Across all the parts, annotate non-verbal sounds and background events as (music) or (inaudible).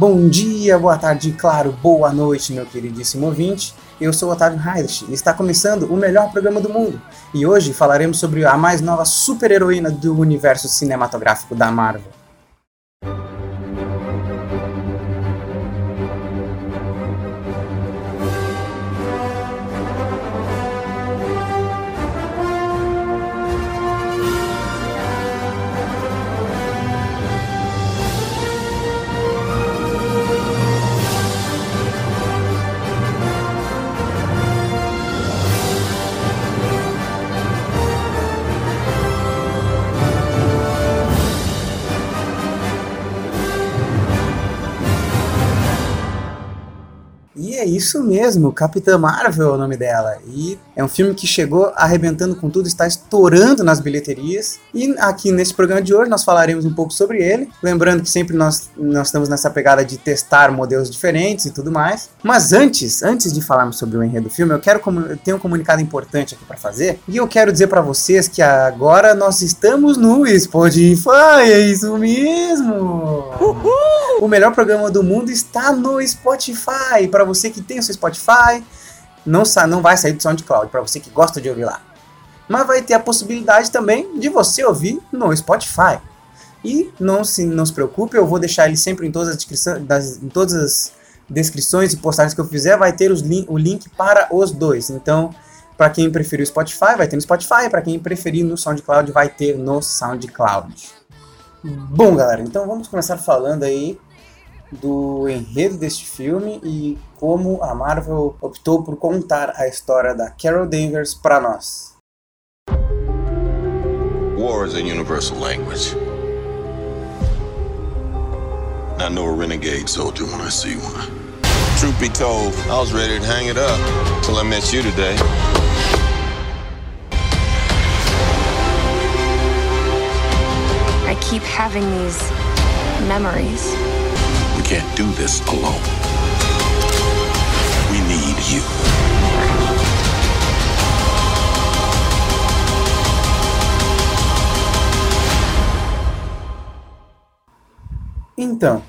bom dia, boa tarde, claro, boa noite, meu queridíssimo ouvinte. Eu sou Otávio Heinrich e está começando o melhor programa do mundo. E hoje falaremos sobre a mais nova super-heroína do universo cinematográfico da Marvel. Isso mesmo, Capitã Marvel é o nome dela. E é um filme que chegou arrebentando com tudo, está estourando nas bilheterias. E aqui nesse programa de hoje nós falaremos um pouco sobre ele. Lembrando que sempre nós, nós estamos nessa pegada de testar modelos diferentes e tudo mais. Mas antes, antes de falarmos sobre o enredo do filme, eu quero eu tenho um comunicado importante aqui para fazer. E eu quero dizer para vocês que agora nós estamos no Spotify, é isso mesmo! Uhul! O melhor programa do mundo está no Spotify. Para você que tem o seu Spotify, não, não vai sair do SoundCloud, para você que gosta de ouvir lá. Mas vai ter a possibilidade também de você ouvir no Spotify. E não se, não se preocupe, eu vou deixar ele sempre em todas as descrições, das, em todas as descrições e postagens que eu fizer, vai ter os o link para os dois. Então, para quem preferir o Spotify, vai ter no Spotify, para quem preferir no SoundCloud, vai ter no SoundCloud. Bom, galera, então vamos começar falando aí do enredo deste filme e como a Marvel optou por contar a história da Carol Danvers para nós. War is a universal language. I know a renegade soldier when I see one. Truth be told, I was ready to hang it up till I met you today. I keep having these memories. Can't do this alone. We need you. Então,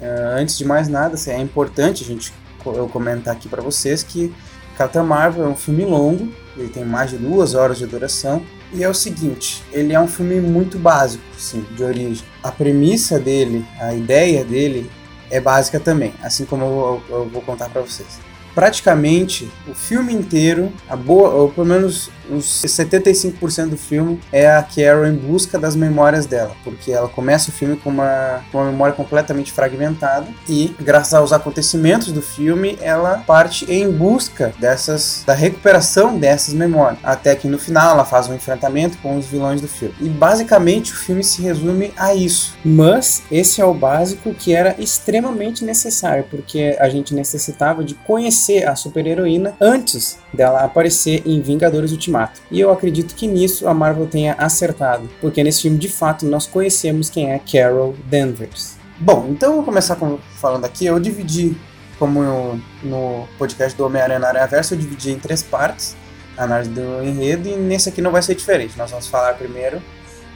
eh, antes de mais nada, assim, é importante a gente eu comentar aqui para vocês que Capitã Marvel é um filme longo, ele tem mais de duas horas de duração, e é o seguinte, ele é um filme muito básico, sim, de origem. A premissa dele, a ideia dele é básica também, assim como eu, eu vou contar para vocês. Praticamente o filme inteiro, a boa, ou pelo menos uns 75% do filme é a Carol em busca das memórias dela, porque ela começa o filme com uma, com uma memória completamente fragmentada e, graças aos acontecimentos do filme, ela parte em busca dessas da recuperação dessas memórias, até que no final ela faz um enfrentamento com os vilões do filme. E basicamente o filme se resume a isso. Mas esse é o básico que era extremamente necessário, porque a gente necessitava de conhecer a super-heroína antes dela aparecer em Vingadores Ultimato e eu acredito que nisso a Marvel tenha acertado, porque nesse filme de fato nós conhecemos quem é Carol Danvers. Bom, então eu vou começar com, falando aqui. Eu dividi, como eu, no podcast do Homem-Aranha na Aranha Verso, eu dividi em três partes a análise do enredo, e nesse aqui não vai ser diferente. Nós vamos falar primeiro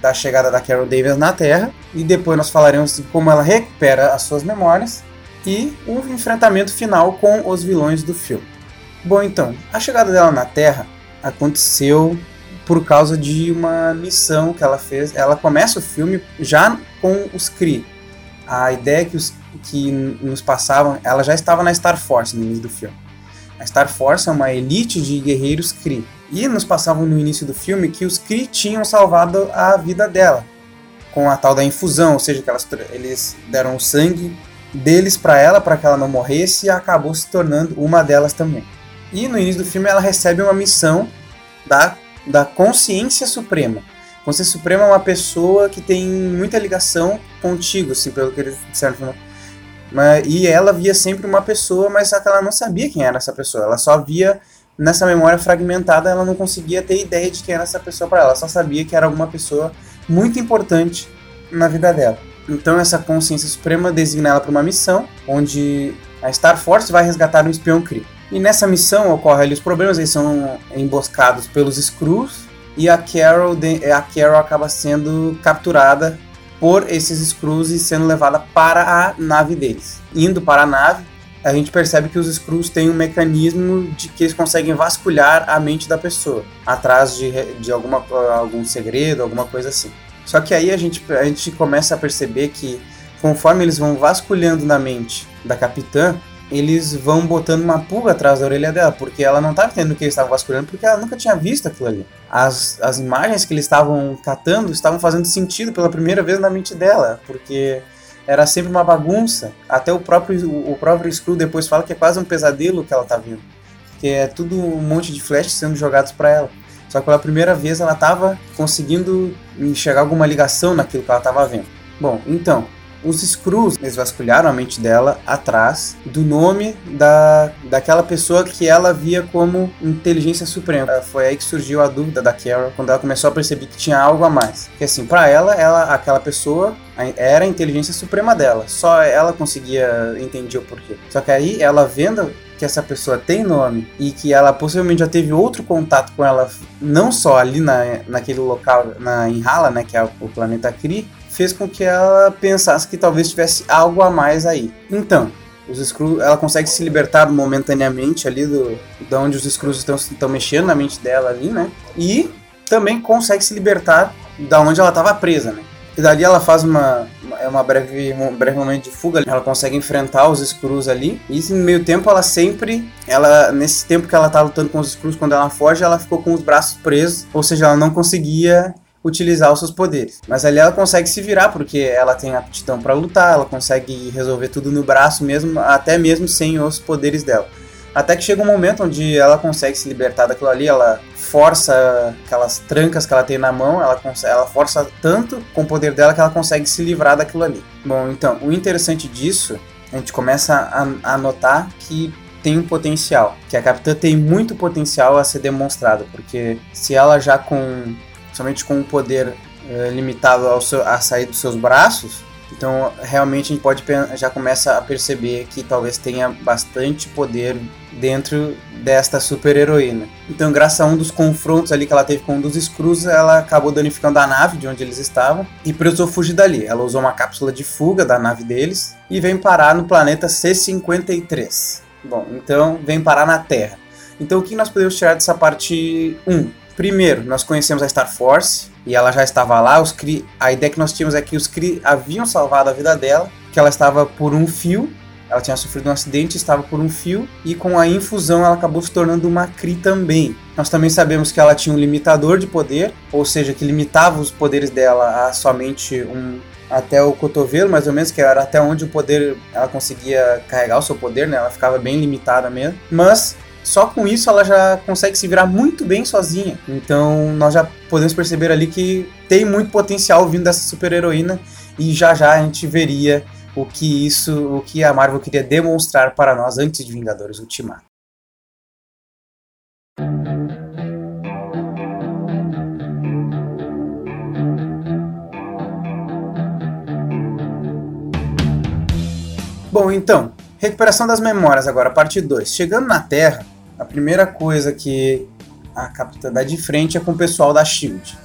da chegada da Carol Danvers na Terra, e depois nós falaremos de como ela recupera as suas memórias, e o enfrentamento final com os vilões do filme. Bom, então, a chegada dela na Terra aconteceu por causa de uma missão que ela fez. Ela começa o filme já com os Kree. A ideia que, os, que nos passavam, ela já estava na Star Force no início do filme. A Star Force é uma elite de guerreiros Kree. E nos passavam no início do filme que os Kree tinham salvado a vida dela com a tal da infusão, ou seja, que elas, eles deram o sangue deles para ela para que ela não morresse e acabou se tornando uma delas também. E no início do filme ela recebe uma missão da, da Consciência Suprema. Consciência Suprema é uma pessoa que tem muita ligação contigo, assim, pelo que eles disseram. Mas, e ela via sempre uma pessoa, mas só que ela não sabia quem era essa pessoa. Ela só via nessa memória fragmentada, ela não conseguia ter ideia de quem era essa pessoa para ela. Ela só sabia que era alguma pessoa muito importante na vida dela. Então essa consciência suprema designa ela para uma missão onde a Star Force vai resgatar um espião Kree. E nessa missão ocorrem ali os problemas, eles são emboscados pelos Skrulls e a Carol, a Carol acaba sendo capturada por esses Skrulls e sendo levada para a nave deles. Indo para a nave, a gente percebe que os Skrulls têm um mecanismo de que eles conseguem vasculhar a mente da pessoa, atrás de, de alguma, algum segredo, alguma coisa assim. Só que aí a gente, a gente começa a perceber que conforme eles vão vasculhando na mente da capitã, eles vão botando uma pulga atrás da orelha dela, porque ela não estava entendendo o que eles estavam vasculhando, porque ela nunca tinha visto aquilo ali. As, as imagens que eles estavam catando estavam fazendo sentido pela primeira vez na mente dela, porque era sempre uma bagunça. Até o próprio, o próprio Screw depois fala que é quase um pesadelo que ela tá vendo. Que é tudo um monte de flashes sendo jogados para ela. Só que pela primeira vez ela estava conseguindo enxergar alguma ligação naquilo que ela estava vendo. Bom, então, os Screws eles vasculharam a mente dela atrás do nome da, daquela pessoa que ela via como inteligência suprema. Foi aí que surgiu a dúvida da Carol quando ela começou a perceber que tinha algo a mais. Que assim, para ela, ela, aquela pessoa era a inteligência suprema dela. Só ela conseguia entender o porquê. Só que aí ela vendo que essa pessoa tem nome e que ela possivelmente já teve outro contato com ela, não só ali na, naquele local, na Inhala, né, que é o planeta Kree, fez com que ela pensasse que talvez tivesse algo a mais aí. Então, os Skrulls, ela consegue se libertar momentaneamente ali do, de onde os Skrulls estão, estão mexendo na mente dela ali, né? E também consegue se libertar da onde ela estava presa, né? E dali ela faz uma, é uma breve, um breve momento de fuga. Ela consegue enfrentar os Skrulls ali. E no meio tempo ela sempre, ela nesse tempo que ela tá lutando com os Skrulls, quando ela foge, ela ficou com os braços presos, ou seja, ela não conseguia utilizar os seus poderes. Mas ali ela consegue se virar porque ela tem aptidão para lutar, ela consegue resolver tudo no braço mesmo, até mesmo sem os poderes dela. Até que chega um momento onde ela consegue se libertar daquilo ali, ela força aquelas trancas que ela tem na mão, ela, ela força tanto com o poder dela que ela consegue se livrar daquilo ali. Bom, então, o interessante disso, a gente começa a, a notar que tem um potencial, que a Capitã tem muito potencial a ser demonstrado, porque se ela já com somente com um poder é, limitado ao seu, a sair dos seus braços, então realmente a gente pode já começa a perceber que talvez tenha bastante poder dentro desta super heroína. Então, graças a um dos confrontos ali que ela teve com um dos Skrulls, ela acabou danificando a nave de onde eles estavam e precisou fugir dali. Ela usou uma cápsula de fuga da nave deles e vem parar no planeta C53. Bom, então vem parar na Terra. Então, o que nós podemos tirar dessa parte 1? Primeiro, nós conhecemos a Star Force e ela já estava lá. Os Kree, a ideia que nós tínhamos é que os Kree haviam salvado a vida dela, que ela estava por um fio. Ela tinha sofrido um acidente, estava por um fio e com a infusão ela acabou se tornando uma Kree também. Nós também sabemos que ela tinha um limitador de poder, ou seja, que limitava os poderes dela a somente um até o cotovelo, mais ou menos, que era até onde o poder ela conseguia carregar o seu poder, né? Ela ficava bem limitada mesmo. Mas só com isso ela já consegue se virar muito bem sozinha. Então nós já podemos perceber ali que tem muito potencial vindo dessa super heroína e já já a gente veria o que isso, o que a Marvel queria demonstrar para nós antes de Vingadores Ultimato. Bom, então, recuperação das memórias agora, parte 2. Chegando na Terra, a primeira coisa que a Capitã dá de frente é com o pessoal da SHIELD.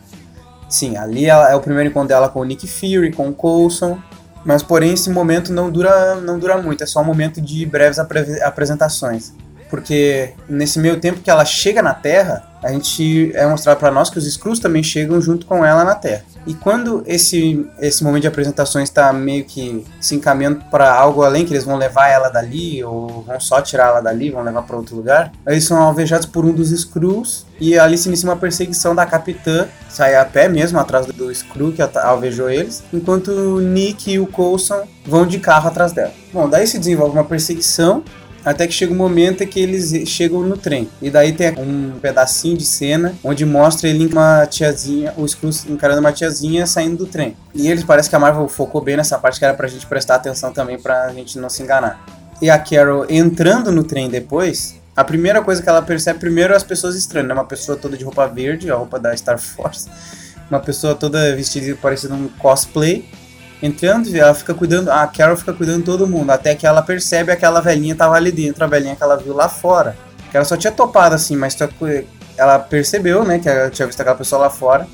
Sim, ali é o primeiro encontro dela com o Nick Fury, com o Coulson, mas porém esse momento não dura, não dura muito, é só um momento de breves apre apresentações. Porque nesse meio tempo que ela chega na Terra, a gente é mostrado para nós que os Skrulls também chegam junto com ela na Terra. E quando esse, esse momento de apresentações está meio que se encaminhando para algo além, que eles vão levar ela dali, ou vão só tirar ela dali, vão levar para outro lugar, eles são alvejados por um dos Skrulls, e ali se inicia uma perseguição da Capitã, sai a pé mesmo, atrás do Skrull que alvejou eles, enquanto o Nick e o Coulson vão de carro atrás dela. Bom, daí se desenvolve uma perseguição, até que chega um momento que eles chegam no trem. E daí tem um pedacinho de cena onde mostra ele uma tiazinha, o Skrull encarando uma tiazinha saindo do trem. E eles parece que a Marvel focou bem nessa parte que era pra gente prestar atenção também pra gente não se enganar. E a Carol entrando no trem depois, a primeira coisa que ela percebe primeiro é as pessoas estranhas, né? Uma pessoa toda de roupa verde, a roupa da Star Force. Uma pessoa toda vestida parecendo um cosplay entrando e ela fica cuidando, a Carol fica cuidando de todo mundo, até que ela percebe aquela velhinha tava ali dentro, a velhinha que ela viu lá fora. Que ela só tinha topado assim, mas ela percebeu, né, que ela tinha visto aquela pessoa lá fora.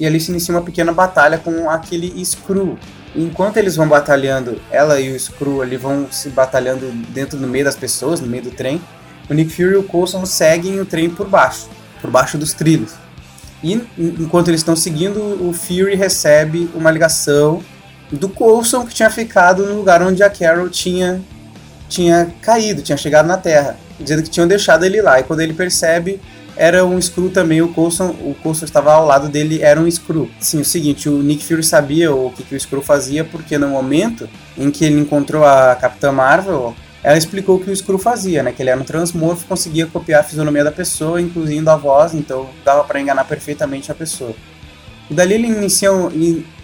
e ali se inicia uma pequena batalha com aquele Screw. enquanto eles vão batalhando, ela e o Screw ali vão se batalhando dentro do meio das pessoas, no meio do trem, o Nick Fury e o Coulson seguem o trem por baixo, por baixo dos trilhos. E enquanto eles estão seguindo, o Fury recebe uma ligação do Coulson que tinha ficado no lugar onde a Carol tinha, tinha caído, tinha chegado na Terra, dizendo que tinham deixado ele lá. E quando ele percebe, era um Screw também, o Coulson, o Coulson estava ao lado dele, era um Screw. Sim, o seguinte, o Nick Fury sabia o que, que o Screw fazia, porque no momento em que ele encontrou a Capitã Marvel, ela explicou o que o Screw fazia, né? Que ele era um transmorfo, conseguia copiar a fisionomia da pessoa, incluindo a voz, então dava para enganar perfeitamente a pessoa. E dali ele inicia,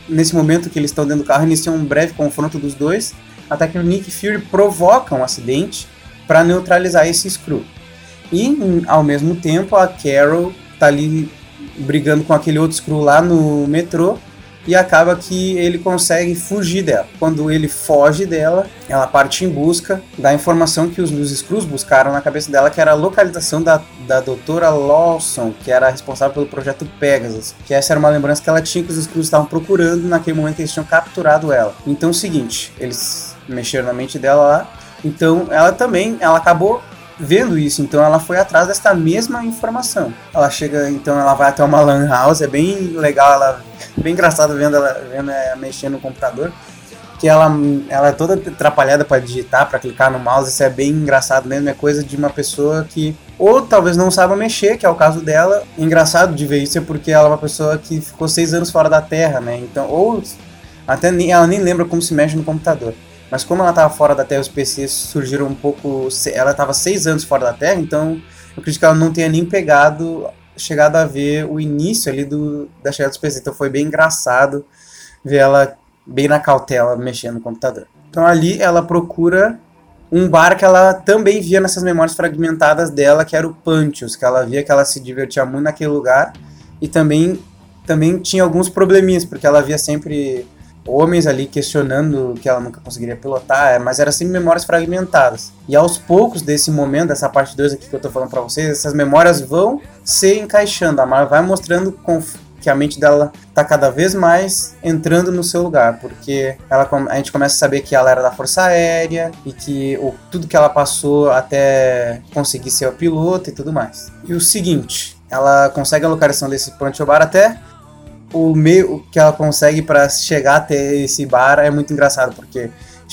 nesse momento que eles estão dentro do carro, inicia um breve confronto dos dois, até que o Nick Fury provoca um acidente para neutralizar esse Screw. E ao mesmo tempo a Carol tá ali brigando com aquele outro Screw lá no metrô e acaba que ele consegue fugir dela. Quando ele foge dela, ela parte em busca da informação que os, os Screws buscaram na cabeça dela, que era a localização da, da doutora Lawson, que era responsável pelo projeto Pegasus. Que essa era uma lembrança que ela tinha que os Screws estavam procurando naquele momento que eles tinham capturado ela. Então é o seguinte, eles mexeram na mente dela lá, então ela também, ela acabou vendo isso, então ela foi atrás desta mesma informação. Ela chega, então ela vai até uma lan house, é bem legal, ela bem engraçado vendo ela, vendo ela mexendo no computador, que ela, ela é toda atrapalhada para digitar, para clicar no mouse, isso é bem engraçado mesmo, é coisa de uma pessoa que ou talvez não saiba mexer, que é o caso dela. Engraçado de ver isso é porque ela é uma pessoa que ficou seis anos fora da Terra, né? Então, ou até nem, ela nem lembra como se mexe no computador. Mas como ela estava fora da Terra, os PCs surgiram um pouco. Ela estava seis anos fora da Terra, então eu acredito que ela não tenha nem pegado, chegado a ver o início ali do, da chegada dos PCs. Então foi bem engraçado ver ela bem na cautela mexendo no computador. Então ali ela procura um bar que ela também via nessas memórias fragmentadas dela, que era o Pantios, que ela via que ela se divertia muito naquele lugar e também também tinha alguns probleminhas, porque ela via sempre homens ali questionando que ela nunca conseguiria pilotar, é, mas era sempre memórias fragmentadas. E aos poucos desse momento, dessa parte 2 aqui que eu tô falando para vocês, essas memórias vão se encaixando, a Marvel vai mostrando que a mente dela tá cada vez mais entrando no seu lugar, porque ela, a gente começa a saber que ela era da Força Aérea e que o, tudo que ela passou até conseguir ser o piloto e tudo mais. E o seguinte, ela consegue a localização desse Pancho Bar até o meio que ela consegue para chegar até esse bar é muito engraçado, porque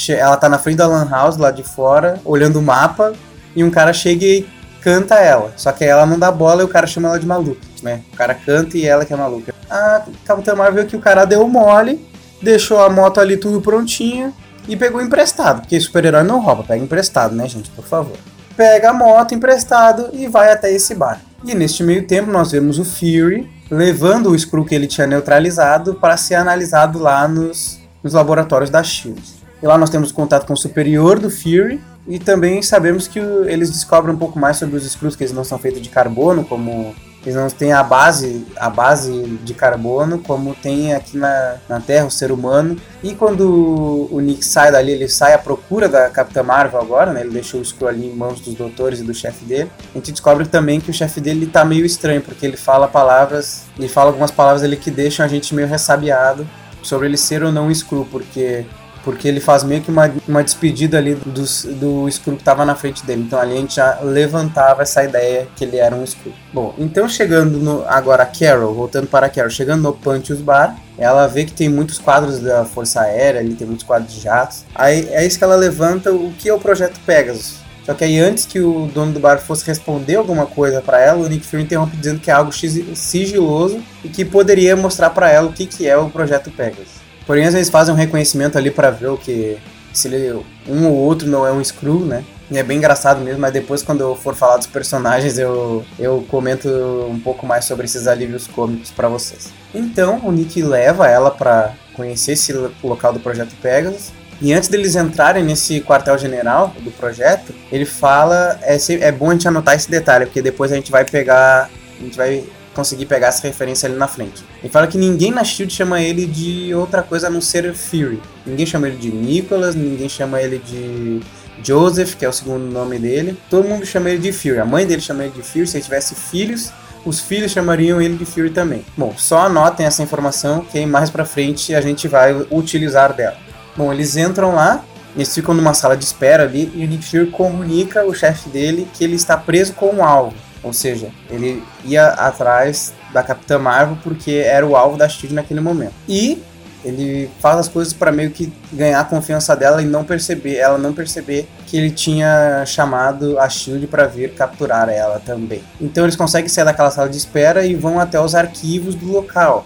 ela tá na frente da Lan House, lá de fora, olhando o mapa, e um cara chega e canta ela. Só que ela não dá bola e o cara chama ela de maluca, né? O cara canta e ela que é maluca. A Capitã Marvel que o cara deu mole, deixou a moto ali tudo prontinha e pegou emprestado, porque super-herói não rouba, pega emprestado, né, gente? Por favor. Pega a moto emprestado e vai até esse bar. E neste meio tempo nós vemos o Fury levando o Skrull que ele tinha neutralizado para ser analisado lá nos, nos laboratórios da SHIELD. E lá nós temos contato com o superior do Fury e também sabemos que eles descobrem um pouco mais sobre os Skrulls, que eles não são feitos de carbono, como eles não têm a base, a base de carbono como tem aqui na, na Terra o ser humano. E quando o Nick sai dali, ele sai à procura da Capitã Marvel agora, né? Ele deixou o Skrull em mãos dos doutores e do chefe dele. A gente descobre também que o chefe dele tá meio estranho, porque ele fala palavras, ele fala algumas palavras ali que deixam a gente meio ressabiado sobre ele ser ou não Skrull, porque porque ele faz meio que uma, uma despedida ali do, do Skrull que estava na frente dele. Então ali a gente já levantava essa ideia que ele era um Skrull. Bom, então chegando no, agora a Carol, voltando para a Carol, chegando no Punch's Bar, ela vê que tem muitos quadros da Força Aérea, ali tem muitos quadros de jatos. Aí é isso que ela levanta o que é o Projeto Pegasus. Só que aí antes que o dono do bar fosse responder alguma coisa para ela, o Nick Fury interrompe dizendo que é algo sigiloso e que poderia mostrar para ela o que, que é o Projeto Pegasus. Porém, às vezes fazem um reconhecimento ali para ver o que. Se ele, um ou outro não é um Screw, né? E é bem engraçado mesmo, mas depois, quando eu for falar dos personagens, eu, eu comento um pouco mais sobre esses alívios cômicos para vocês. Então, o Nick leva ela para conhecer esse local do projeto Pegasus. E antes deles entrarem nesse quartel-general do projeto, ele fala. É, é bom a gente anotar esse detalhe, porque depois a gente vai pegar. A gente vai conseguir pegar essa referência ali na frente. Ele fala que ninguém na Shield chama ele de outra coisa a não ser Fury. Ninguém chama ele de Nicholas, ninguém chama ele de Joseph, que é o segundo nome dele. Todo mundo chama ele de Fury. A mãe dele chama ele de Fury. Se ele tivesse filhos, os filhos chamariam ele de Fury também. Bom, só anotem essa informação que mais pra frente a gente vai utilizar dela. Bom, eles entram lá, eles ficam numa sala de espera ali e o Nick Fury comunica ao chefe dele que ele está preso com um alvo. Ou seja, ele ia atrás da Capitã Marvel porque era o alvo da Shield naquele momento. E ele faz as coisas para meio que ganhar a confiança dela e não perceber, ela não perceber que ele tinha chamado a Shield para vir capturar ela também. Então eles conseguem sair daquela sala de espera e vão até os arquivos do local.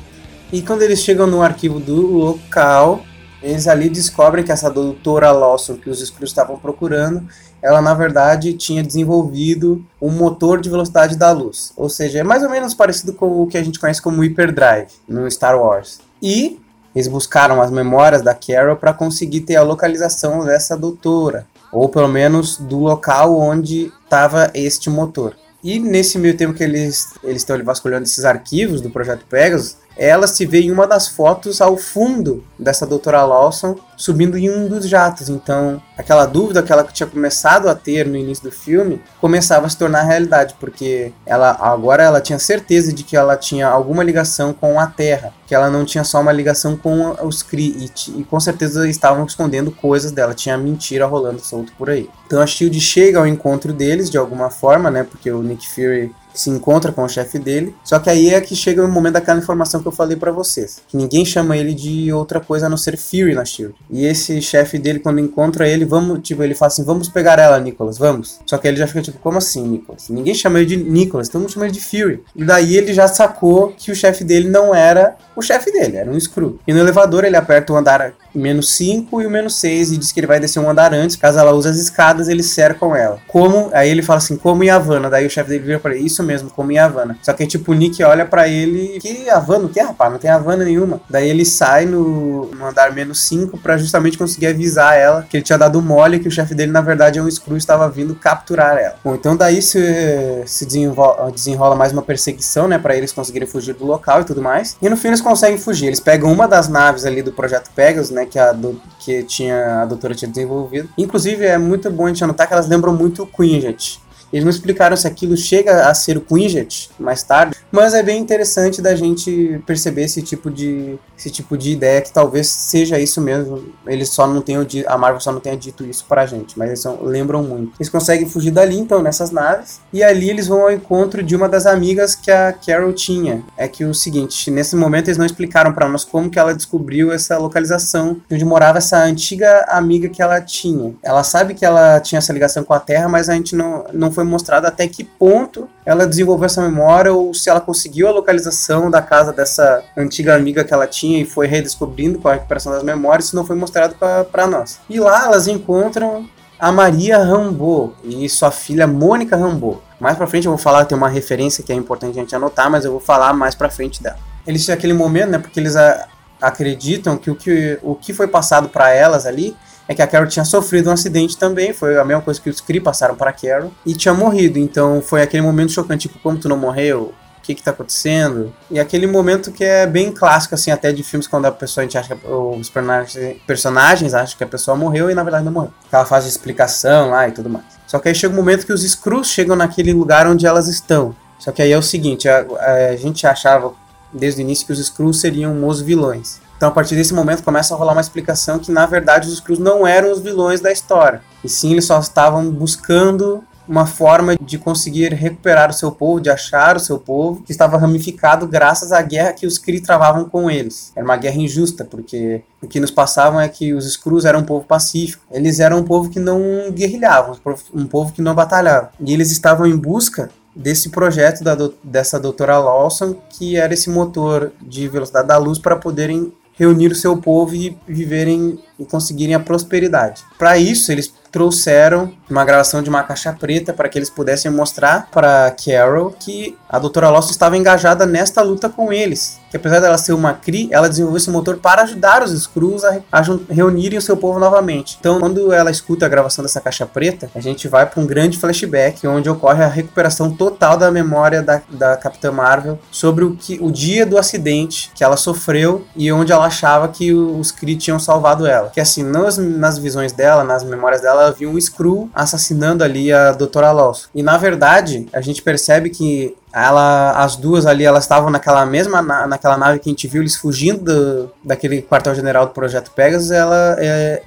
E quando eles chegam no arquivo do local, eles ali descobrem que essa doutora Lawson que os Skrulls estavam procurando, ela na verdade tinha desenvolvido um motor de velocidade da luz. Ou seja, é mais ou menos parecido com o que a gente conhece como Hyperdrive no Star Wars. E eles buscaram as memórias da Carol para conseguir ter a localização dessa doutora, ou pelo menos do local onde estava este motor. E nesse meio tempo que eles eles estão vasculhando esses arquivos do projeto Pegasus, ela se vê em uma das fotos ao fundo dessa doutora Lawson subindo em um dos jatos. Então, aquela dúvida que ela tinha começado a ter no início do filme começava a se tornar realidade, porque ela agora ela tinha certeza de que ela tinha alguma ligação com a Terra, que ela não tinha só uma ligação com os Kree, e, e com certeza estavam escondendo coisas dela, tinha mentira rolando solto por aí. Então a Shield chega ao encontro deles de alguma forma, né? Porque o Nick Fury se encontra com o chefe dele. Só que aí é que chega o momento daquela informação que eu falei para vocês, que ninguém chama ele de outra coisa a não ser Fury na Shield. E esse chefe dele quando encontra ele, vamos, tipo, ele fala assim: "Vamos pegar ela, Nicholas, vamos". Só que ele já fica tipo: "Como assim, Nicholas? Ninguém chama ele de Nicholas, todo mundo chama ele de Fury". E daí ele já sacou que o chefe dele não era o chefe dele, era um Screw. E no elevador ele aperta o andar menos 5 e o menos 6 e diz que ele vai descer um andar antes. Caso ela use as escadas, eles cercam ela. Como? Aí ele fala assim, como em Havana. Daí o chefe dele vira pra ele, isso mesmo, como em Havana. Só que tipo, o Nick olha para ele, que Havana? O que, rapaz? Não tem Havana nenhuma. Daí ele sai no, no andar menos 5 para justamente conseguir avisar ela que ele tinha dado mole que o chefe dele, na verdade, é um Screw estava vindo capturar ela. Bom, então daí se, se desenrola, desenrola mais uma perseguição, né, para eles conseguirem fugir do local e tudo mais. E no fim eles conseguem fugir. Eles pegam uma das naves ali do Projeto Pegasus, né, que a, do, que tinha, a doutora tinha desenvolvido. Inclusive, é muito bom a gente anotar que elas lembram muito o Quinjet. Eles não explicaram se aquilo chega a ser o Quinjet mais tarde, mas é bem interessante da gente perceber esse tipo de, esse tipo de ideia que talvez seja isso mesmo. Eles só não tenham a Marvel só não tenha dito isso pra gente, mas eles são, lembram muito. Eles conseguem fugir dali então nessas naves e ali eles vão ao encontro de uma das amigas que a Carol tinha. É que o seguinte, nesse momento eles não explicaram para nós como que ela descobriu essa localização de onde morava essa antiga amiga que ela tinha. Ela sabe que ela tinha essa ligação com a Terra, mas a gente não, não foi mostrado até que ponto ela desenvolveu essa memória ou se ela conseguiu a localização da casa dessa antiga amiga que ela tinha e foi redescobrindo com a recuperação das memórias, isso não foi mostrado para nós. E lá elas encontram a Maria Rambo e sua filha Mônica Rambo. Mais pra frente eu vou falar, tem uma referência que é importante a gente anotar, mas eu vou falar mais pra frente dela. Eles aquele momento, né, porque eles a, acreditam que o que, o que foi passado para elas ali é que a Carol tinha sofrido um acidente também, foi a mesma coisa que os Kree passaram para a Carol, e tinha morrido. Então foi aquele momento chocante, tipo, como tu não morreu? O que que tá acontecendo? E aquele momento que é bem clássico, assim, até de filmes quando a pessoa, a gente acha que os personagens, acham que a pessoa morreu e na verdade não morreu. Aquela fase de explicação lá e tudo mais. Só que aí chega um momento que os Skrulls chegam naquele lugar onde elas estão. Só que aí é o seguinte, a, a, a gente achava desde o início que os Skrulls seriam os vilões. Então, a partir desse momento, começa a rolar uma explicação que, na verdade, os Skrulls não eram os vilões da história. E sim, eles só estavam buscando uma forma de conseguir recuperar o seu povo, de achar o seu povo, que estava ramificado graças à guerra que os Kree travavam com eles. Era uma guerra injusta, porque o que nos passavam é que os Skrulls eram um povo pacífico. Eles eram um povo que não guerrilhavam, um povo que não batalhava. E eles estavam em busca desse projeto da, dessa doutora Lawson, que era esse motor de velocidade da luz para poderem reunir o seu povo e viverem e conseguirem a prosperidade. Para isso, eles trouxeram uma gravação de uma caixa preta para que eles pudessem mostrar para Carol que a Doutora Lost estava engajada nesta luta com eles. Que apesar dela ser uma Kree, ela desenvolveu esse motor para ajudar os Skrulls a, a reunirem o seu povo novamente. Então, quando ela escuta a gravação dessa caixa preta, a gente vai para um grande flashback onde ocorre a recuperação total da memória da, da Capitã Marvel sobre o, que, o dia do acidente que ela sofreu e onde ela achava que os Kree tinham salvado ela. Dela. Que assim, nas, nas visões dela, nas memórias dela, ela viu um Screw assassinando ali a Doutora Lawson. E na verdade, a gente percebe que ela, as duas ali, elas estavam naquela mesma naquela nave que a gente viu eles fugindo do, daquele quartel-general do Projeto Pegasus, ela é,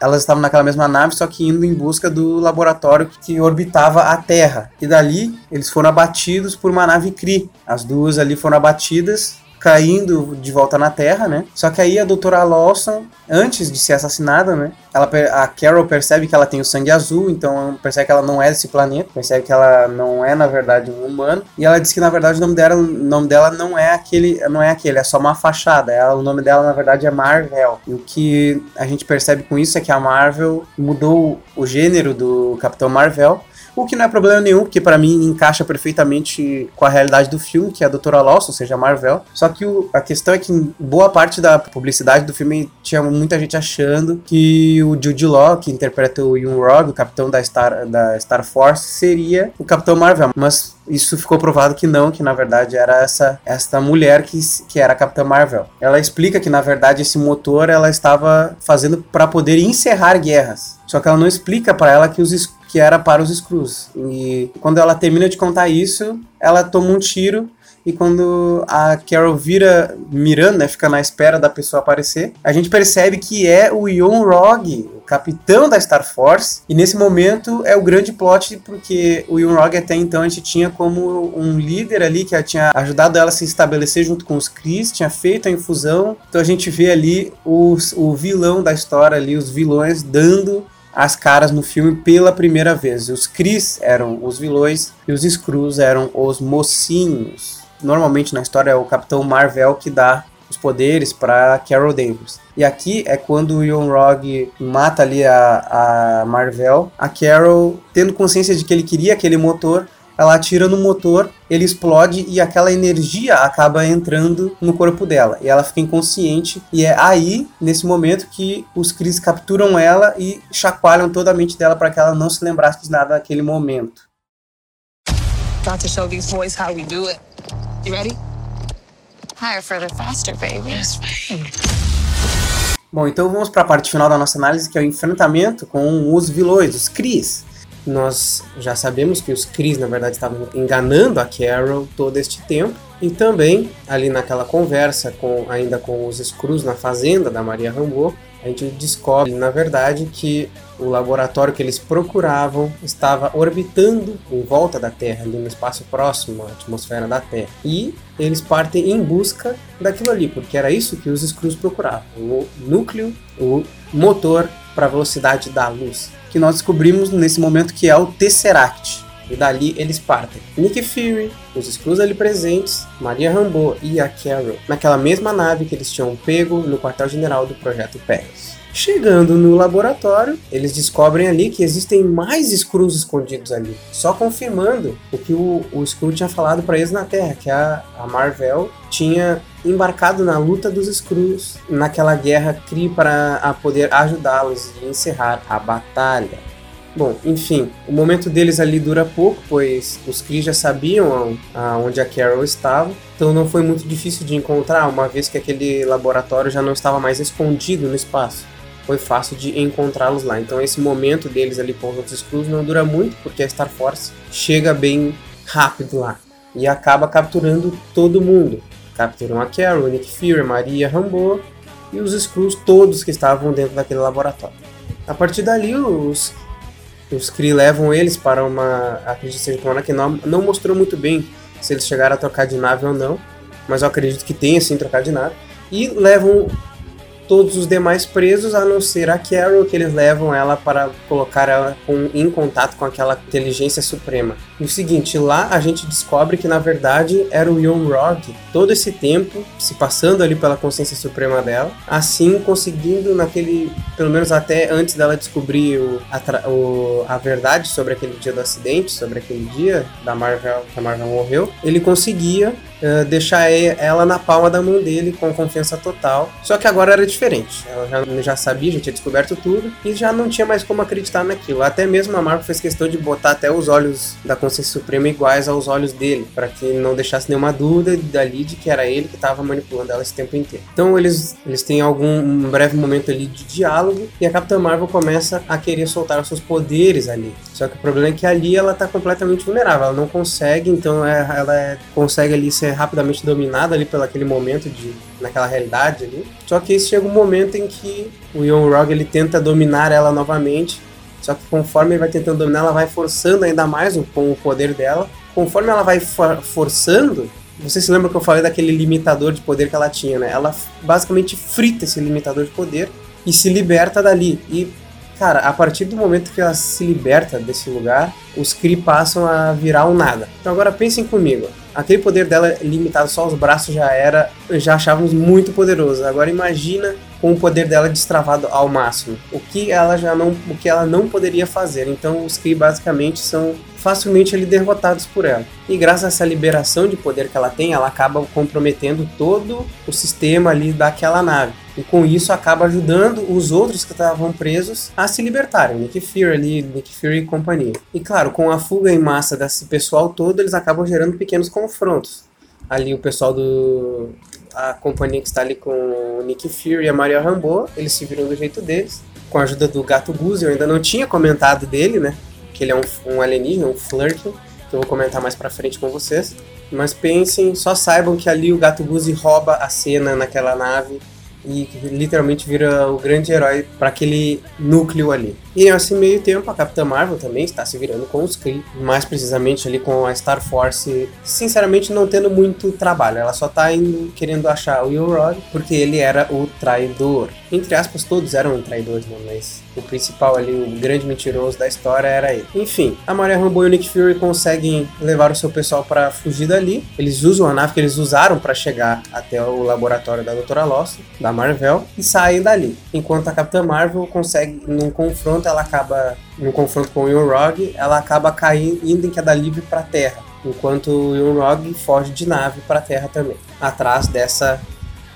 elas estavam naquela mesma nave, só que indo em busca do laboratório que orbitava a Terra. E dali eles foram abatidos por uma nave Kree. As duas ali foram abatidas caindo de volta na Terra, né? Só que aí a doutora Lawson, antes de ser assassinada, né? Ela, a Carol percebe que ela tem o sangue azul, então percebe que ela não é desse planeta, percebe que ela não é, na verdade, um humano. E ela diz que, na verdade, o nome dela, nome dela não é aquele, não é aquele, é só uma fachada. Ela, o nome dela, na verdade, é Marvel. E o que a gente percebe com isso é que a Marvel mudou o gênero do Capitão Marvel o que não é problema nenhum, porque para mim encaixa perfeitamente com a realidade do filme, que é a Doutora Lawson, ou seja, a Marvel. Só que o, a questão é que boa parte da publicidade do filme tinha muita gente achando que o Jude Law, que interpreta o Yoon Rog, o capitão da Star, da Star Force, seria o Capitão Marvel. Mas isso ficou provado que não, que na verdade era essa esta mulher que, que era a Capitã Marvel. Ela explica que na verdade esse motor ela estava fazendo para poder encerrar guerras. Só que ela não explica para ela que os que era para os Skrulls. E quando ela termina de contar isso, ela toma um tiro e quando a Carol vira mirando, né, fica na espera da pessoa aparecer, a gente percebe que é o Yon Rog, o capitão da Star Force, e nesse momento é o grande plot porque o Yon Rog até então a gente tinha como um líder ali que tinha ajudado ela a se estabelecer junto com os Chris, tinha feito a infusão, então a gente vê ali os, o vilão da história ali, os vilões dando as caras no filme pela primeira vez. Os Chris eram os vilões e os Screws eram os mocinhos. Normalmente na história é o Capitão Marvel que dá os poderes para Carol Danvers. E aqui é quando o Young Rog mata ali a, a Marvel, a Carol, tendo consciência de que ele queria aquele motor, ela atira no motor, ele explode e aquela energia acaba entrando no corpo dela. E ela fica inconsciente. E é aí, nesse momento, que os Cris capturam ela e chacoalham toda a mente dela para que ela não se lembrasse de nada naquele momento. Got to show these boys how we do it. You ready? Higher, further, faster, baby. Bom, então vamos para a parte final da nossa análise, que é o enfrentamento com os vilões, os Cris nós já sabemos que os Cris, na verdade, estavam enganando a Carol todo este tempo. E também, ali naquela conversa com ainda com os Screws na fazenda da Maria Rambo, a gente descobre, na verdade, que o laboratório que eles procuravam estava orbitando em volta da Terra, ali no espaço próximo à atmosfera da Terra. E eles partem em busca daquilo ali, porque era isso que os Screws procuravam: o núcleo, o motor para a velocidade da luz que nós descobrimos nesse momento que é o Tesseract. E dali eles partem. Nick Fury, os Skrulls ali presentes, Maria Rambeau e a Carol, naquela mesma nave que eles tinham pego no quartel-general do Projeto Pegasus. Chegando no laboratório, eles descobrem ali que existem mais Skrulls escondidos ali, só confirmando o que o, o Skrull tinha falado para eles na Terra, que a, a Marvel tinha embarcado na luta dos Skrulls naquela guerra Kree para poder ajudá-los e encerrar a batalha. Bom, enfim, o momento deles ali dura pouco, pois os Kree já sabiam onde a Carol estava, então não foi muito difícil de encontrar, uma vez que aquele laboratório já não estava mais escondido no espaço foi fácil de encontrá-los lá. Então esse momento deles ali com os outros Skrulls não dura muito, porque a Star Force chega bem rápido lá e acaba capturando todo mundo. Capturam a Carol, Nick Fury, Maria Rambo e os Skrulls todos que estavam dentro daquele laboratório. A partir dali, os, os Kree levam eles para uma. Acredito que seja uma que não, não mostrou muito bem se eles chegaram a trocar de nave ou não, mas eu acredito que tenha sim trocar de nave. E levam todos os demais presos, a não ser a Carol, que eles levam ela para colocar ela com, em contato com aquela inteligência suprema. O seguinte, lá a gente descobre que na verdade era o Young Rog, todo esse tempo se passando ali pela consciência suprema dela, assim conseguindo naquele, pelo menos até antes dela descobrir o, a, o, a verdade sobre aquele dia do acidente, sobre aquele dia da Marvel, que a Marvel morreu, ele conseguia uh, deixar ela na palma da mão dele com confiança total. Só que agora era diferente. Ela já, já sabia, já tinha descoberto tudo e já não tinha mais como acreditar naquilo. Até mesmo a Marvel fez questão de botar até os olhos da Consciência Suprema iguais aos olhos dele, para que não deixasse nenhuma dúvida dali de que era ele que estava manipulando ela esse tempo inteiro. Então eles, eles têm algum um breve momento ali de diálogo e a Capitã Marvel começa a querer soltar os seus poderes ali. Só que o problema é que ali ela tá completamente vulnerável, ela não consegue, então é, ela é, consegue ali ser rapidamente dominada ali pelo aquele momento de naquela realidade ali. Só que chega um momento em que o Young Rogue ele tenta dominar ela novamente, só que conforme ele vai tentando dominar, ela vai forçando ainda mais o, com o poder dela. Conforme ela vai for forçando, você se lembra que eu falei daquele limitador de poder que ela tinha, né? Ela basicamente frita esse limitador de poder e se liberta dali. E Cara, a partir do momento que ela se liberta desse lugar, os Kree passam a virar um nada. Então agora pensem comigo. Aquele poder dela limitado só aos braços já era, já achávamos muito poderoso. Agora imagina com o poder dela destravado ao máximo. O que ela já não, o que ela não poderia fazer. Então os Kree basicamente são facilmente ali derrotados por ela. E graças a essa liberação de poder que ela tem, ela acaba comprometendo todo o sistema ali daquela nave. E com isso acaba ajudando os outros que estavam presos a se libertarem, Nick Fury ali, Nick Fury e companhia. E claro, com a fuga em massa desse pessoal todo, eles acabam gerando pequenos confrontos. Ali o pessoal do a companhia que está ali com o Nick Fury e a Maria Rambo, eles se viram do jeito deles, com a ajuda do Gato Guzzi, eu ainda não tinha comentado dele, né? Que ele é um, um alienígena, um Flurkin, que eu vou comentar mais pra frente com vocês. Mas pensem, só saibam que ali o Gato Guzzi rouba a cena naquela nave e literalmente vira o grande herói para aquele núcleo ali. E nesse meio tempo, a Capitã Marvel também está se virando com os Kree, mais precisamente ali com a Star Force, sinceramente não tendo muito trabalho. Ela só está querendo achar o Will porque ele era o traidor. Entre aspas, todos eram traidores, né? mas o principal ali, o grande mentiroso da história era ele. Enfim, a Maria Rambo e o Nick Fury conseguem levar o seu pessoal para fugir dali. Eles usam a nave que eles usaram para chegar até o laboratório da Doutora Lost, da Marvel, e saem dali. Enquanto a Capitã Marvel consegue, num confronto ela acaba, no confronto com o Yonrog, ela acaba caindo, indo em queda livre para Terra, enquanto o Yonrog foge de nave para a Terra também, atrás dessa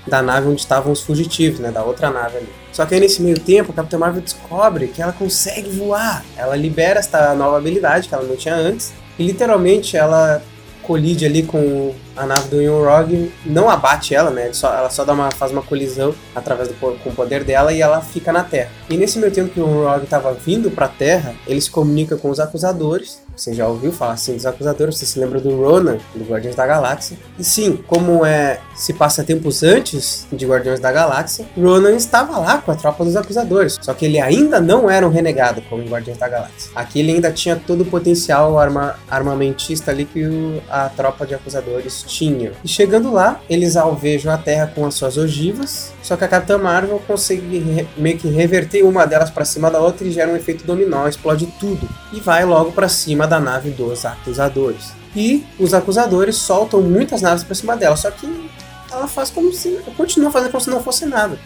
da nave onde estavam os fugitivos, né, da outra nave ali. Só que aí nesse meio tempo, a Capitã Marvel descobre que ela consegue voar. Ela libera esta nova habilidade que ela não tinha antes e literalmente ela colide ali com a nave do Yonrog, não abate ela, né? Só, ela só dá uma, faz uma colisão através do com o poder dela e ela fica na Terra. E nesse meio tempo que o Yonrog estava vindo para a Terra, ele se comunica com os acusadores você já ouviu falar assim dos acusadores? Você se lembra do Ronan, do Guardiões da Galáxia? E sim, como é se passa tempos antes de Guardiões da Galáxia, Ronan estava lá com a tropa dos acusadores. Só que ele ainda não era um renegado como em Guardiões da Galáxia. Aqui ele ainda tinha todo o potencial arma armamentista ali que o, a tropa de acusadores tinha. E chegando lá, eles alvejam a Terra com as suas ogivas. Só que a Capitã Marvel consegue meio que reverter uma delas para cima da outra e gera um efeito dominó, explode tudo. E vai logo para cima da nave dos acusadores. E os acusadores soltam muitas naves para cima dela, só que ela faz como se. continua fazendo como se não fosse nada.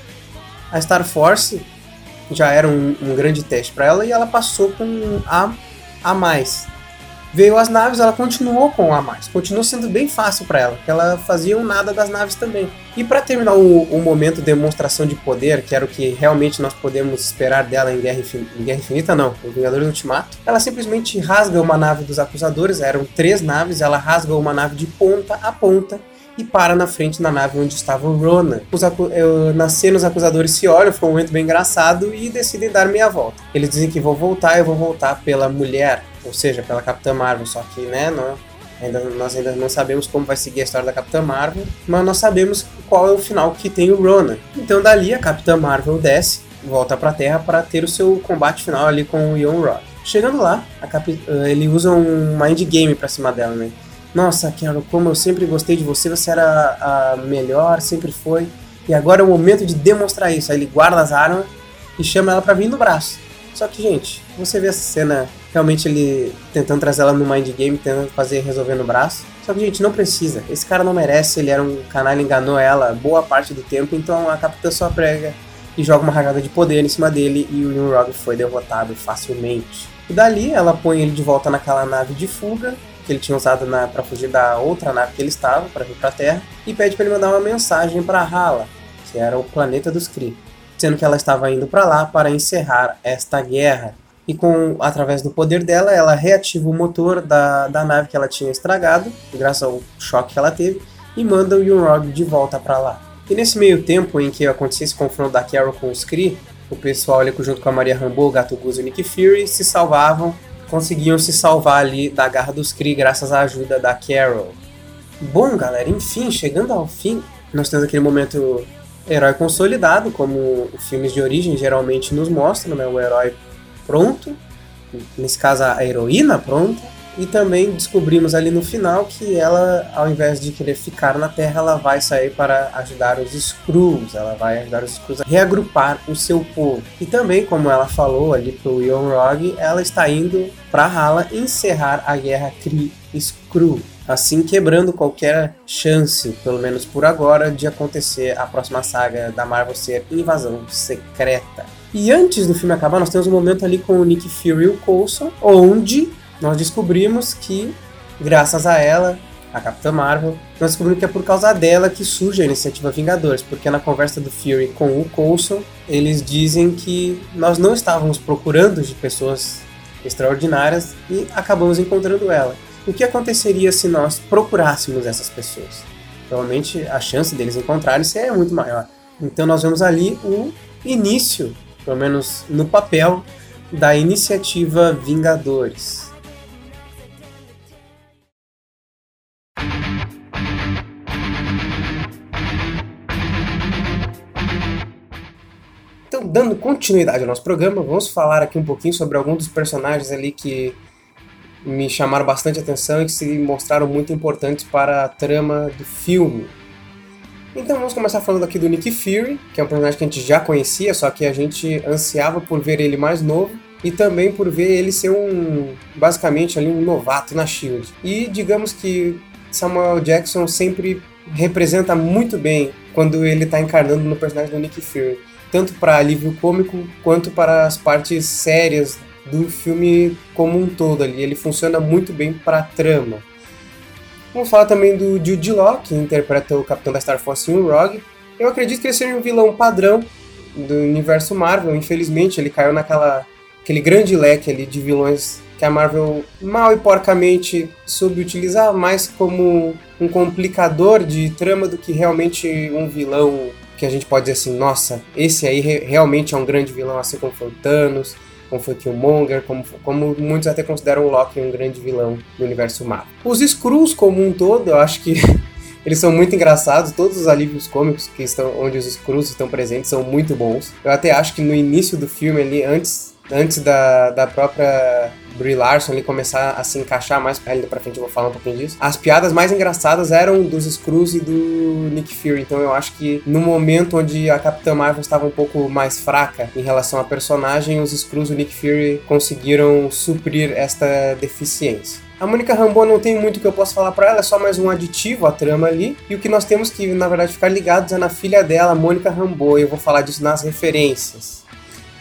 A Star Force já era um, um grande teste para ela e ela passou com um A a mais. Veio as naves, ela continuou com a mais. Continuou sendo bem fácil para ela, porque ela fazia um nada das naves também. E para terminar o, o, momento de demonstração de poder, que era o que realmente nós podemos esperar dela em Guerra, Infinita, em Guerra Infinita, não, em Vingadores Ultimato, ela simplesmente rasga uma nave dos acusadores, eram três naves, ela rasga uma nave de ponta a ponta e para na frente da nave onde estava o Rona. Os na cena, os acusadores se olham, foi um momento bem engraçado e decidem dar meia volta. Eles dizem que vão voltar, eu vou voltar pela mulher ou seja, pela Capitã Marvel, só que, né, não, ainda, nós ainda não sabemos como vai seguir a história da Capitã Marvel, mas nós sabemos qual é o final que tem o Ronan. Então dali a Capitã Marvel desce, volta pra Terra para ter o seu combate final ali com o Young Rod. Chegando lá, Cap... Eh, ele usa um mind game pra cima dela, né? Nossa, Carol, como eu sempre gostei de você, você era a melhor, sempre foi. E agora é o momento de demonstrar isso. Aí ele guarda as armas e chama ela para vir no braço. Só que, gente, você vê essa cena realmente ele tentando trazer ela no mind game, tentando fazer resolver no braço. Só que, gente, não precisa. Esse cara não merece, ele era um canalha, enganou ela boa parte do tempo, então a capitã só prega e joga uma ragada de poder em cima dele e o Rogue foi derrotado facilmente. E dali ela põe ele de volta naquela nave de fuga que ele tinha usado para fugir da outra nave que ele estava, para vir para a Terra, e pede para ele mandar uma mensagem para Hala, que era o planeta dos Kree, sendo que ela estava indo para lá para encerrar esta guerra. E com através do poder dela, ela reativa o motor da, da nave que ela tinha estragado, graças ao choque que ela teve, e manda o Yunrog de volta para lá. E nesse meio tempo em que acontecia esse confronto da Carol com os Kree, o pessoal ali junto com a Maria Rambo, o Gato Goose e o Nick Fury se salvavam, conseguiam se salvar ali da garra dos Kree graças à ajuda da Carol. Bom, galera, enfim, chegando ao fim, nós temos aquele momento herói consolidado, como os filmes de origem geralmente nos mostram, né? O herói pronto, nesse caso a heroína pronta, e também descobrimos ali no final que ela, ao invés de querer ficar na Terra, ela vai sair para ajudar os Skrulls. Ela vai ajudar os Skrulls a reagrupar o seu povo. E também, como ela falou ali pro Young ela está indo para Hala encerrar a guerra Kree-Skrull. Assim quebrando qualquer chance, pelo menos por agora, de acontecer a próxima saga da Marvel ser Invasão Secreta. E antes do filme acabar, nós temos um momento ali com o Nick Fury e o Coulson, onde nós descobrimos que, graças a ela, a Capitã Marvel, nós descobrimos que é por causa dela que surge a iniciativa Vingadores, porque na conversa do Fury com o Coulson, eles dizem que nós não estávamos procurando de pessoas extraordinárias e acabamos encontrando ela. O que aconteceria se nós procurássemos essas pessoas? Provavelmente a chance deles encontrarem-se é muito maior. Então nós vemos ali o início, pelo menos no papel, da iniciativa Vingadores. dando continuidade ao nosso programa, vamos falar aqui um pouquinho sobre alguns dos personagens ali que me chamaram bastante atenção e que se mostraram muito importantes para a trama do filme. Então vamos começar falando aqui do Nick Fury, que é um personagem que a gente já conhecia, só que a gente ansiava por ver ele mais novo e também por ver ele ser um basicamente ali um novato na Shield. E digamos que Samuel Jackson sempre representa muito bem quando ele está encarnando no personagem do Nick Fury tanto para alívio cômico quanto para as partes sérias do filme como um todo ali. Ele funciona muito bem para a trama. Vamos falar também do Jude Law, que interpreta o capitão da Star Force um Rogue. Eu acredito que ele seja um vilão padrão do universo Marvel. Infelizmente, ele caiu naquela aquele grande leque ali de vilões que a Marvel mal e porcamente soube utilizar mais como um complicador de trama do que realmente um vilão que a gente pode dizer assim, nossa, esse aí re realmente é um grande vilão, assim como foi Thanos, como foi Killmonger, como, como muitos até consideram o Loki um grande vilão do universo Marvel. Os Skrulls como um todo, eu acho que (laughs) eles são muito engraçados, todos os alívios cômicos que estão onde os Skrulls estão presentes são muito bons. Eu até acho que no início do filme ali, antes antes da, da própria Brie Larson ali começar a se encaixar mais ainda pra frente eu vou falar um pouquinho disso. As piadas mais engraçadas eram dos Screws e do Nick Fury, então eu acho que no momento onde a Capitã Marvel estava um pouco mais fraca em relação à personagem, os Screws e o Nick Fury conseguiram suprir esta deficiência. A Mônica Rambeau não tem muito que eu possa falar para ela, é só mais um aditivo à trama ali. E o que nós temos que, na verdade, ficar ligados é na filha dela, Mônica Rambeau, e eu vou falar disso nas referências.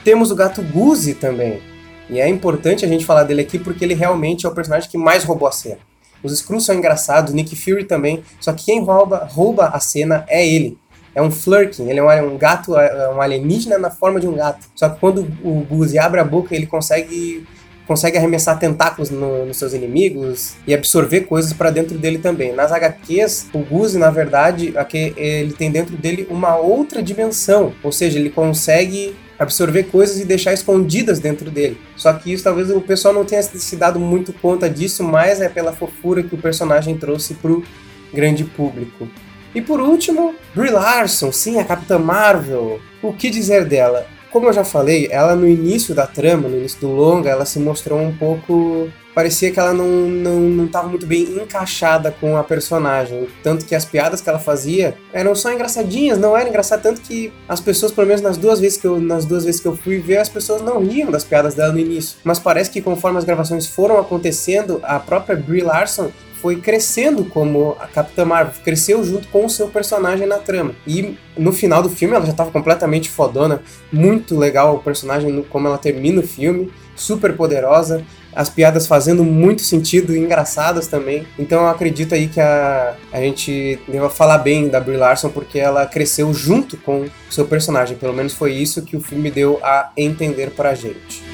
Temos o gato Guzi também. E é importante a gente falar dele aqui porque ele realmente é o personagem que mais roubou a cena. Os Skrulls são engraçados, Nick Fury também, só que quem rouba, rouba a cena é ele. É um Flurkin, ele é um, gato, é um alienígena na forma de um gato. Só que quando o Guzi abre a boca, ele consegue consegue arremessar tentáculos no, nos seus inimigos e absorver coisas para dentro dele também. Nas HQs, o Guzi, na verdade, aqui, ele tem dentro dele uma outra dimensão, ou seja, ele consegue absorver coisas e deixar escondidas dentro dele. Só que isso talvez o pessoal não tenha se dado muito conta disso, mas é pela fofura que o personagem trouxe pro grande público. E por último, Brie Larson, sim, a Capitã Marvel. O que dizer dela? Como eu já falei, ela no início da trama, no início do longa, ela se mostrou um pouco parecia que ela não, não, não tava muito bem encaixada com a personagem. Tanto que as piadas que ela fazia eram só engraçadinhas, não era engraçado, tanto que as pessoas, pelo menos nas duas vezes que eu, nas duas vezes que eu fui ver, as pessoas não riam das piadas dela no início. Mas parece que conforme as gravações foram acontecendo, a própria Brie Larson foi crescendo como a Capitã Marvel, cresceu junto com o seu personagem na trama. E no final do filme ela já estava completamente fodona, muito legal o personagem, como ela termina o filme, super poderosa, as piadas fazendo muito sentido, engraçadas também. Então eu acredito aí que a, a gente deva falar bem da Brie Larson porque ela cresceu junto com o seu personagem. Pelo menos foi isso que o filme deu a entender pra gente.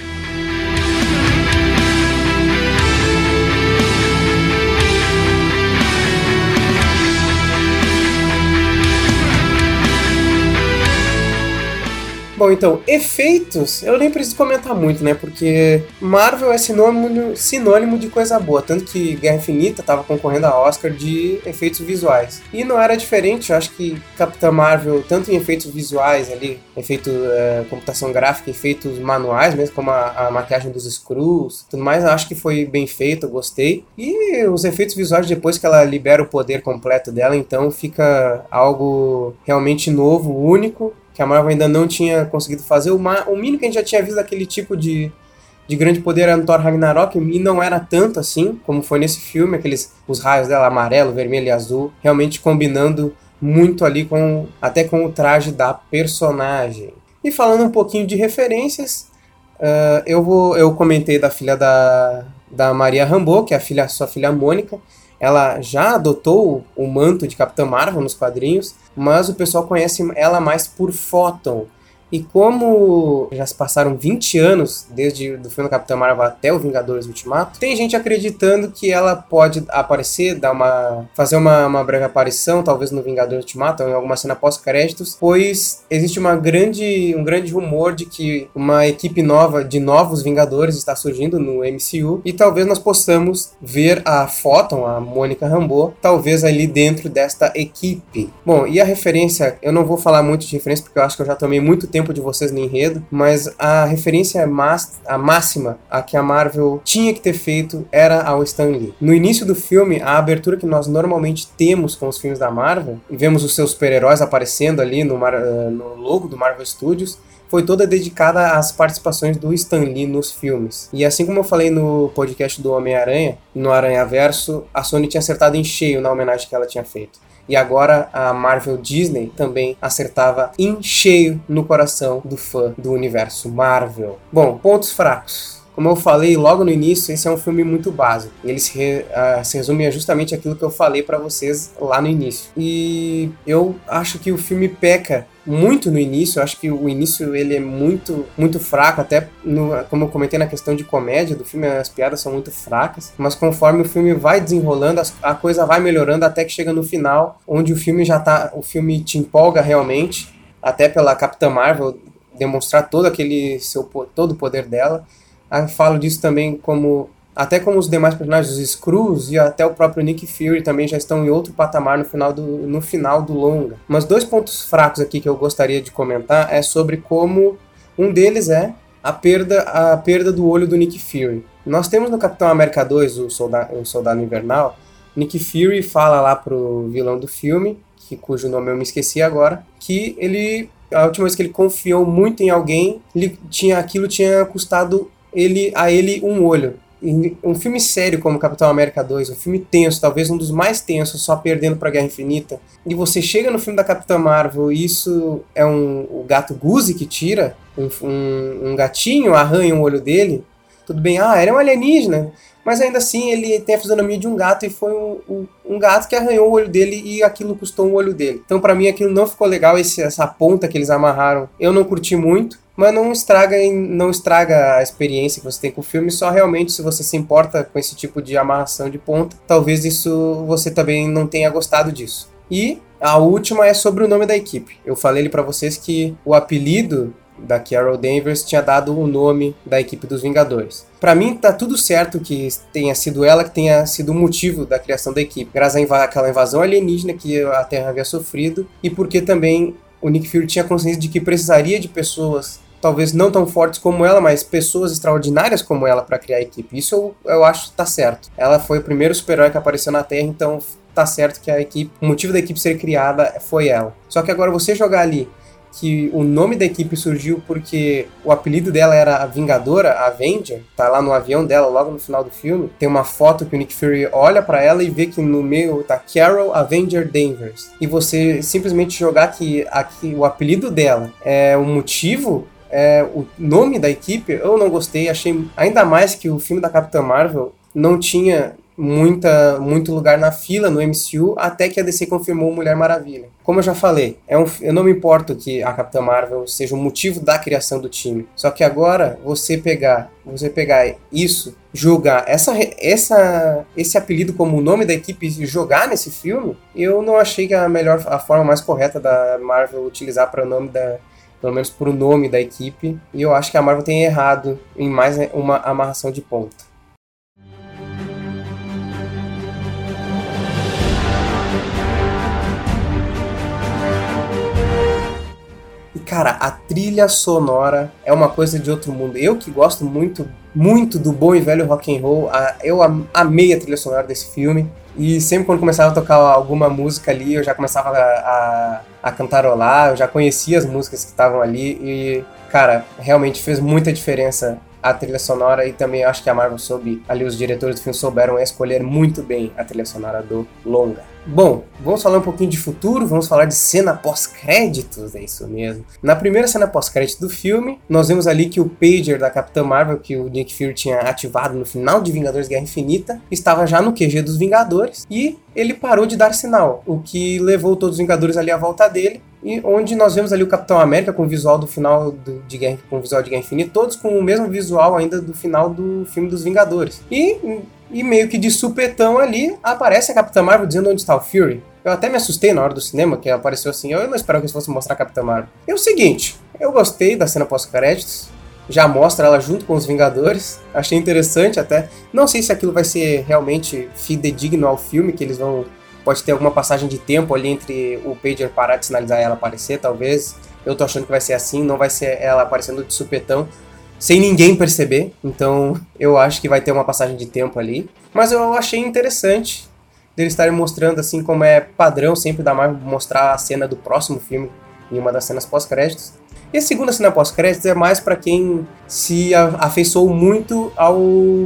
Bom, então, efeitos, eu nem preciso comentar muito, né? Porque Marvel é sinônimo, sinônimo de coisa boa. Tanto que Guerra Infinita estava concorrendo a Oscar de efeitos visuais. E não era diferente, eu acho que Capitã Marvel, tanto em efeitos visuais ali, efeito é, computação gráfica, efeitos manuais, mesmo como a, a maquiagem dos Screws, tudo mais, acho que foi bem feito, eu gostei. E os efeitos visuais, depois que ela libera o poder completo dela, então fica algo realmente novo, único que a Marvel ainda não tinha conseguido fazer. O, o mínimo que a gente já tinha visto daquele tipo de, de grande poder era no Thor Ragnarok, e não era tanto assim, como foi nesse filme, aqueles os raios dela amarelo, vermelho e azul, realmente combinando muito ali com até com o traje da personagem. E falando um pouquinho de referências, uh, eu vou eu comentei da filha da, da Maria Rambeau, que é a filha sua filha Mônica, ela já adotou o manto de Capitã Marvel nos quadrinhos, mas o pessoal conhece ela mais por Photon, e como já se passaram 20 anos desde o filme Capitão Marvel até o Vingadores Ultimato, tem gente acreditando que ela pode aparecer, dar uma fazer uma, uma breve aparição, talvez no Vingadores Ultimato ou em alguma cena pós-créditos, pois existe uma grande, um grande rumor de que uma equipe nova de novos Vingadores está surgindo no MCU e talvez nós possamos ver a Photon, a Mônica Rambeau, talvez ali dentro desta equipe. Bom, e a referência, eu não vou falar muito de referência porque eu acho que eu já tomei muito tempo tempo de vocês no enredo, mas a referência a máxima a que a Marvel tinha que ter feito era ao Stan Lee. No início do filme, a abertura que nós normalmente temos com os filmes da Marvel, e vemos os seus super-heróis aparecendo ali no, eh, no logo do Marvel Studios, foi toda dedicada às participações do Stan Lee nos filmes. E assim como eu falei no podcast do Homem-Aranha, no Aranha Verso, a Sony tinha acertado em cheio na homenagem que ela tinha feito. E agora a Marvel Disney também acertava em cheio no coração do fã do universo Marvel. Bom, pontos fracos. Como eu falei logo no início, esse é um filme muito básico. Ele se, re, uh, se resume a justamente aquilo que eu falei para vocês lá no início. E eu acho que o filme peca muito no início. Eu acho que o início ele é muito muito fraco, até no, como eu comentei na questão de comédia do filme, as piadas são muito fracas. Mas conforme o filme vai desenrolando, a coisa vai melhorando até que chega no final, onde o filme já tá, o filme te empolga realmente, até pela Capitã Marvel demonstrar todo aquele seu todo o poder dela. Eu falo disso também como até como os demais personagens, os Screws e até o próprio Nick Fury também já estão em outro patamar no final do, no final do longa. Mas dois pontos fracos aqui que eu gostaria de comentar é sobre como um deles é a perda, a perda do olho do Nick Fury. Nós temos no Capitão América 2, o Soldado, o Soldado Invernal, Nick Fury fala lá pro vilão do filme, que, cujo nome eu me esqueci agora, que ele a última vez que ele confiou muito em alguém, ele tinha aquilo tinha custado ele a ele um olho. um filme sério como Capitão América 2, um filme tenso, talvez um dos mais tensos, só perdendo para Guerra Infinita, e você chega no filme da Capitã Marvel e isso é um, o gato Guzi que tira, um, um, um gatinho arranha um olho dele, tudo bem, ah, era um alienígena, mas ainda assim ele tem a fisionomia de um gato e foi um, um, um, gato que arranhou o olho dele e aquilo custou um olho dele. Então para mim aquilo não ficou legal, esse, essa ponta que eles amarraram, eu não curti muito mas não estraga, não estraga a experiência que você tem com o filme, só realmente se você se importa com esse tipo de amarração de ponta, talvez isso você também não tenha gostado disso. E a última é sobre o nome da equipe. Eu falei ali para vocês que o apelido da Carol Danvers tinha dado o nome da equipe dos Vingadores. Para mim tá tudo certo que tenha sido ela que tenha sido o motivo da criação da equipe, graças àquela invasão alienígena que a Terra havia sofrido e porque também o Nick Fury tinha consciência de que precisaria de pessoas talvez não tão fortes como ela, mas pessoas extraordinárias como ela para criar a equipe. Isso eu, eu acho que tá certo. Ela foi o primeiro super-herói que apareceu na Terra, então tá certo que a equipe, o motivo da equipe ser criada foi ela. Só que agora você jogar ali que o nome da equipe surgiu porque o apelido dela era a Vingadora, a Avenger, tá lá no avião dela logo no final do filme. Tem uma foto que o Nick Fury olha para ela e vê que no meio tá Carol Avenger Danvers. E você simplesmente jogar que aqui o apelido dela é o motivo é, o nome da equipe, eu não gostei, achei ainda mais que o filme da Capitã Marvel não tinha muita, muito lugar na fila no MCU até que a DC confirmou Mulher Maravilha. Como eu já falei, é um, eu não me importo que a Capitã Marvel seja o motivo da criação do time. Só que agora você pegar, você pegar isso, jogar essa, essa, esse apelido como o nome da equipe e jogar nesse filme, eu não achei que a melhor, a forma mais correta da Marvel utilizar para o nome da pelo menos por o nome da equipe, e eu acho que a Marvel tem errado em mais uma amarração de ponta. E cara, a trilha sonora é uma coisa de outro mundo. Eu que gosto muito, muito do bom e velho rock and roll, eu amei a trilha sonora desse filme. E sempre quando começava a tocar alguma música ali, eu já começava a, a, a cantarolar, eu já conhecia as músicas que estavam ali e, cara, realmente fez muita diferença a trilha sonora e também acho que a Marvel soube, ali os diretores do filme souberam escolher muito bem a trilha sonora do longa. Bom, vamos falar um pouquinho de futuro, vamos falar de cena pós-créditos, é isso mesmo. Na primeira cena pós-crédito do filme, nós vemos ali que o pager da Capitã Marvel, que o Nick Fury tinha ativado no final de Vingadores Guerra Infinita, estava já no QG dos Vingadores e ele parou de dar sinal, o que levou todos os Vingadores ali à volta dele e onde nós vemos ali o Capitão América com o visual do final do, de Guerra, com o visual de Guerra Infinita, todos com o mesmo visual ainda do final do filme dos Vingadores. E, e meio que de supetão ali aparece a Capitã Marvel dizendo onde está o Fury. Eu até me assustei na hora do cinema, que apareceu assim, eu não esperava que eles fossem mostrar a Capitã Marvel. É o seguinte, eu gostei da cena pós-créditos, já mostra ela junto com os Vingadores. Achei interessante até. Não sei se aquilo vai ser realmente fidedigno ao filme, que eles vão Pode ter alguma passagem de tempo ali entre o pager parar de sinalizar e ela aparecer, talvez. Eu tô achando que vai ser assim, não vai ser ela aparecendo de supetão sem ninguém perceber. Então eu acho que vai ter uma passagem de tempo ali. Mas eu achei interessante deles estarem mostrando assim como é padrão sempre da Marvel mostrar a cena do próximo filme em uma das cenas pós-créditos. E a segunda cena pós-créditos é mais para quem se afeiçoou muito ao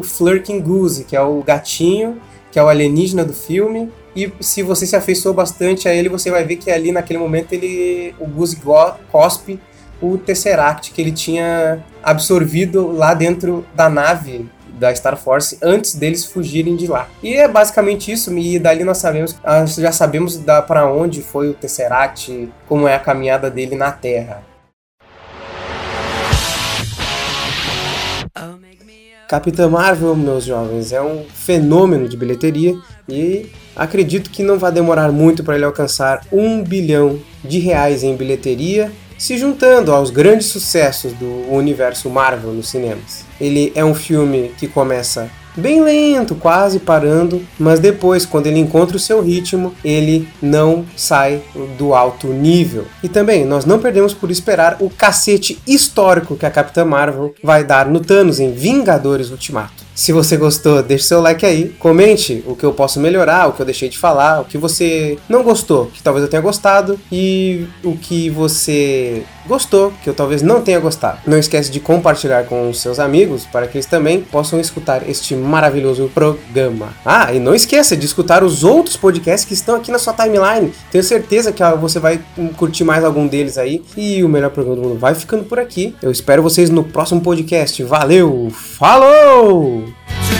Flirking Goose, que é o gatinho, que é o alienígena do filme, e se você se afeiçoou bastante a ele, você vai ver que ali naquele momento ele o Gus cospe o Tesseract que ele tinha absorvido lá dentro da nave da Star Force antes deles fugirem de lá. E é basicamente isso, e dali nós sabemos, já sabemos para onde foi o Tesseract, como é a caminhada dele na Terra. Capitã Marvel, meus jovens, é um fenômeno de bilheteria e acredito que não vai demorar muito para ele alcançar um bilhão de reais em bilheteria, se juntando aos grandes sucessos do universo Marvel nos cinemas. Ele é um filme que começa bem lento, quase parando, mas depois, quando ele encontra o seu ritmo, ele não sai do alto nível. E também, nós não perdemos por esperar o cacete histórico que a Capitã Marvel vai dar no Thanos em Vingadores Ultimato. Se você gostou, deixe seu like aí, comente o que eu posso melhorar, o que eu deixei de falar, o que você não gostou, que talvez eu tenha gostado, e o que você gostou, que eu talvez não tenha gostado. Não esquece de compartilhar com seus amigos para que eles também possam escutar este maravilhoso programa. Ah, e não esqueça de escutar os outros podcasts que estão aqui na sua timeline. Tenho certeza que você vai curtir mais algum deles aí. E o melhor programa do mundo vai ficando por aqui. Eu espero vocês no próximo podcast. Valeu! Falou! Tchau.